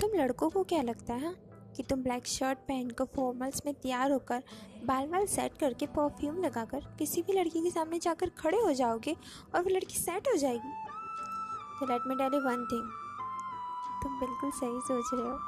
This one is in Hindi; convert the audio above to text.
तुम लड़कों को क्या लगता है, कि तुम ब्लैक शर्ट पहनकर फॉर्मल्स में तैयार होकर बाल बाल सेट करके परफ्यूम लगाकर किसी भी लड़की के सामने जाकर खड़े हो जाओगे और वो लड़की सेट हो जाएगी? तो let me tell you one thing तुम बिल्कुल सही सोच रहे हो।